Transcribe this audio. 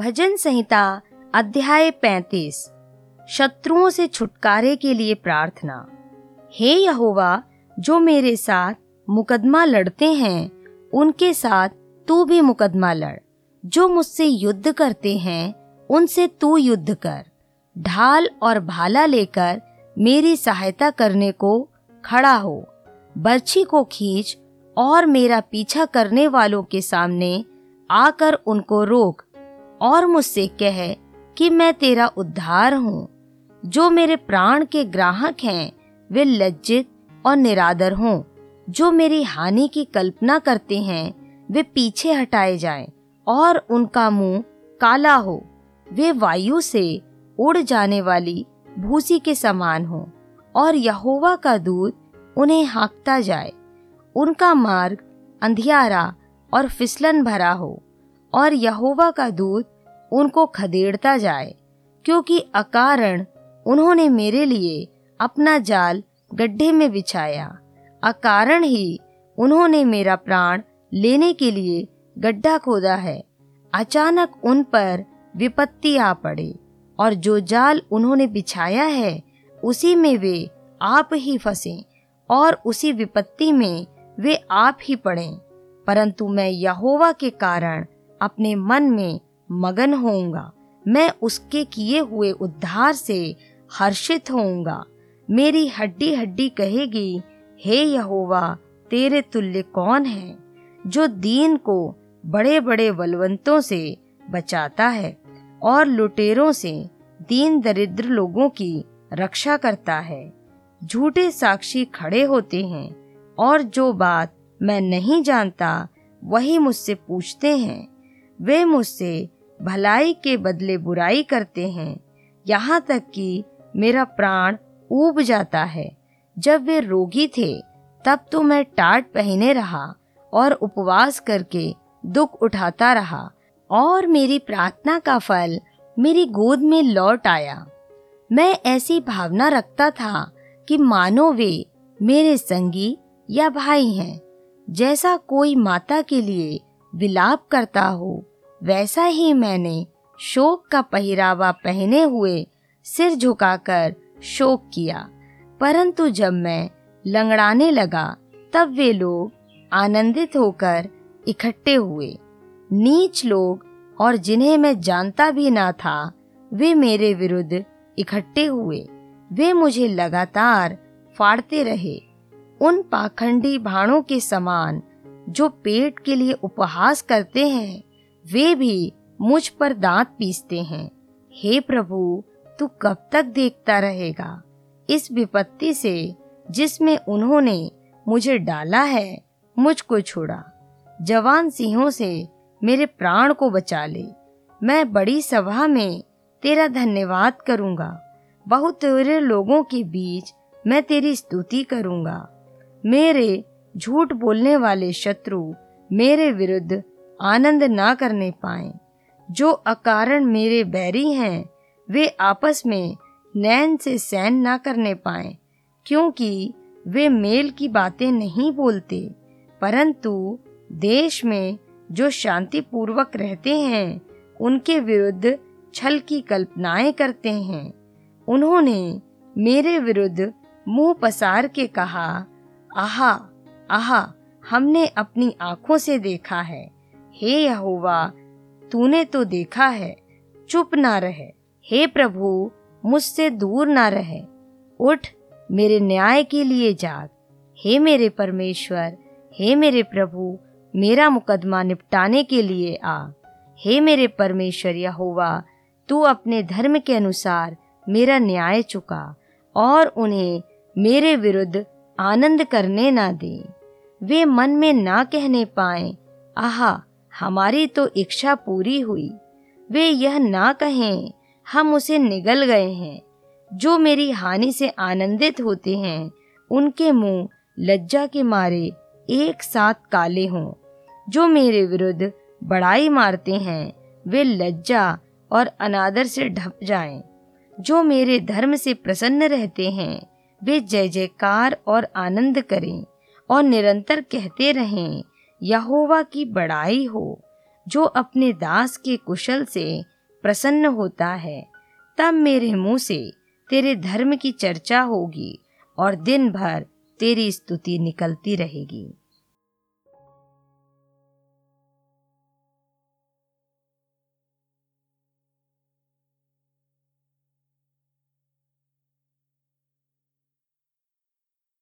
भजन संहिता, अध्याय पैंतीस, शत्रुओं से छुटकारे के लिए प्रार्थना। हे यहोवा, जो मेरे साथ मुकदमा लड़ते हैं, उनके साथ तू भी मुकदमा लड़। जो मुझसे युद्ध करते हैं, उनसे तू युद्ध कर। ढाल और भाला लेकर मेरी सहायता करने को खड़ा हो। बर्छी को खींच और मेरा पीछा करने वालों के सामने आकर उनको रोक। और मुझसे कह कि मैं तेरा उद्धार हूँ। जो मेरे प्राण के ग्राहक हैं, वे लज्जित और निरादर हों। जो मेरी हानि की कल्पना करते हैं, वे पीछे हटाए जाएँ और उनका मुँह काला हो। वे वायु से उड़ जाने वाली भूसी के समान हो और यहोवा का दूध उन्हें हाँकता जाए। उनका मार्ग अंधियारा और फिसलन भरा हो। और यहोवा का दूत उनको खदेड़ता जाए, क्योंकि अकारण उन्होंने मेरे लिए अपना जाल गड्ढे में बिछाया। अकारण ही उन्होंने मेरा प्राण लेने के लिए गड्ढा खोदा है। अचानक उन पर विपत्ति आ पड़े, और जो जाल उन्होंने बिछाया है, उसी में वे आप ही फंसे, और उसी विपत्ति में वे आप ही पड़े। परंतु मैं यहोवा के कारण अपने मन में मगन होऊँगा। मैं उसके किए हुए उद्धार से हर्षित होऊँगा। मेरी हड्डी हड्डी कहेगी, हे यहोवा, तेरे तुल्य कौन है, जो दीन को बड़े बड़े बलवंतों से बचाता है और लुटेरों से दीन दरिद्र लोगों की रक्षा करता है? झूठे साक्षी खड़े होते हैं और जो बात मैं नहीं जानता, वही मुझसे पूछते हैं। वे मुझसे भलाई के बदले बुराई करते हैं। यहाँ तक कि मेरा प्राण ऊब जाता है। जब वे रोगी थे, तब तो मैं टाट पहने रहा और उपवास करके दुख उठाता रहा और मेरी प्रार्थना का फल मेरी गोद में लौट आया। मैं ऐसी भावना रखता था कि मानो वे मेरे संगी या भाई हैं, जैसा कोई माता के लिए विलाप करता हो। वैसा ही मैंने शोक का पहरावा पहने हुए सिर झुकाकर शोक किया। परंतु जब मैं लंगड़ाने लगा, तब वे लोग आनंदित होकर इकट्ठे हुए। नीच लोग और जिन्हें मैं जानता भी ना था, वे मेरे विरुद्ध इकट्ठे हुए। वे मुझे लगातार फाड़ते रहे। उन पाखंडी भाणों के समान जो पेट के लिए उपहास करते हैं वे भी मुझ पर दांत पीसते हैं। हे प्रभु, तू कब तक देखता रहेगा? इस विपत्ति से जिसमें उन्होंने मुझे डाला है, मुझको छोड़ा। जवान सिंहों से मेरे प्राण को बचा ले। मैं बड़ी सभा में तेरा धन्यवाद करूँगा। बहुत तेरे लोगों के बीच मैं तेरी स्तुति करूँगा। मेरे झूठ बोलने वाले शत्रु मेरे विरुद्ध आनंद ना करने पाए। जो अकारण मेरे बैरी हैं, वे आपस में नैन से सैन ना करने पाए, क्योंकि वे मेल की बातें नहीं बोलते, परंतु देश में जो शांति पूर्वक रहते हैं, उनके विरुद्ध छल की कल्पनाएँ करते हैं। उन्होंने मेरे विरुद्ध मुँह पसार के कहा, आहा आहा, हमने अपनी आँखों से देखा है। हे यहोवा, तूने तो देखा है, चुप ना रहे। हे प्रभु, मुझसे दूर ना रहे। उठ, मेरे न्याय के लिए जाग। हे मेरे परमेश्वर, हे मेरे प्रभु, मेरा मुकदमा निपटाने के लिए आ। हे मेरे परमेश्वर यहोवा, तू अपने धर्म के अनुसार मेरा न्याय चुका और उन्हें मेरे विरुद्ध आनंद करने ना दे। वे मन में ना कहने पाए, आहा हमारी तो इच्छा पूरी हुई। वे यह ना कहें, हम उसे निगल गए हैं। जो मेरी हानि से आनंदित होते हैं, उनके मुँह लज्जा के मारे एक साथ काले हों। जो मेरे विरुद्ध बड़ाई मारते हैं, वे लज्जा और अनादर से ढप जाएँ। जो मेरे धर्म से प्रसन्न रहते हैं, वे जय जयकार और आनंद करें और निरंतर कहते रहें यहोवा की बड़ाई हो, जो अपने दास के कुशल से प्रसन्न होता है, तब मेरे मुँह से तेरे धर्म की चर्चा होगी और दिन भर तेरी स्तुति निकलती रहेगी।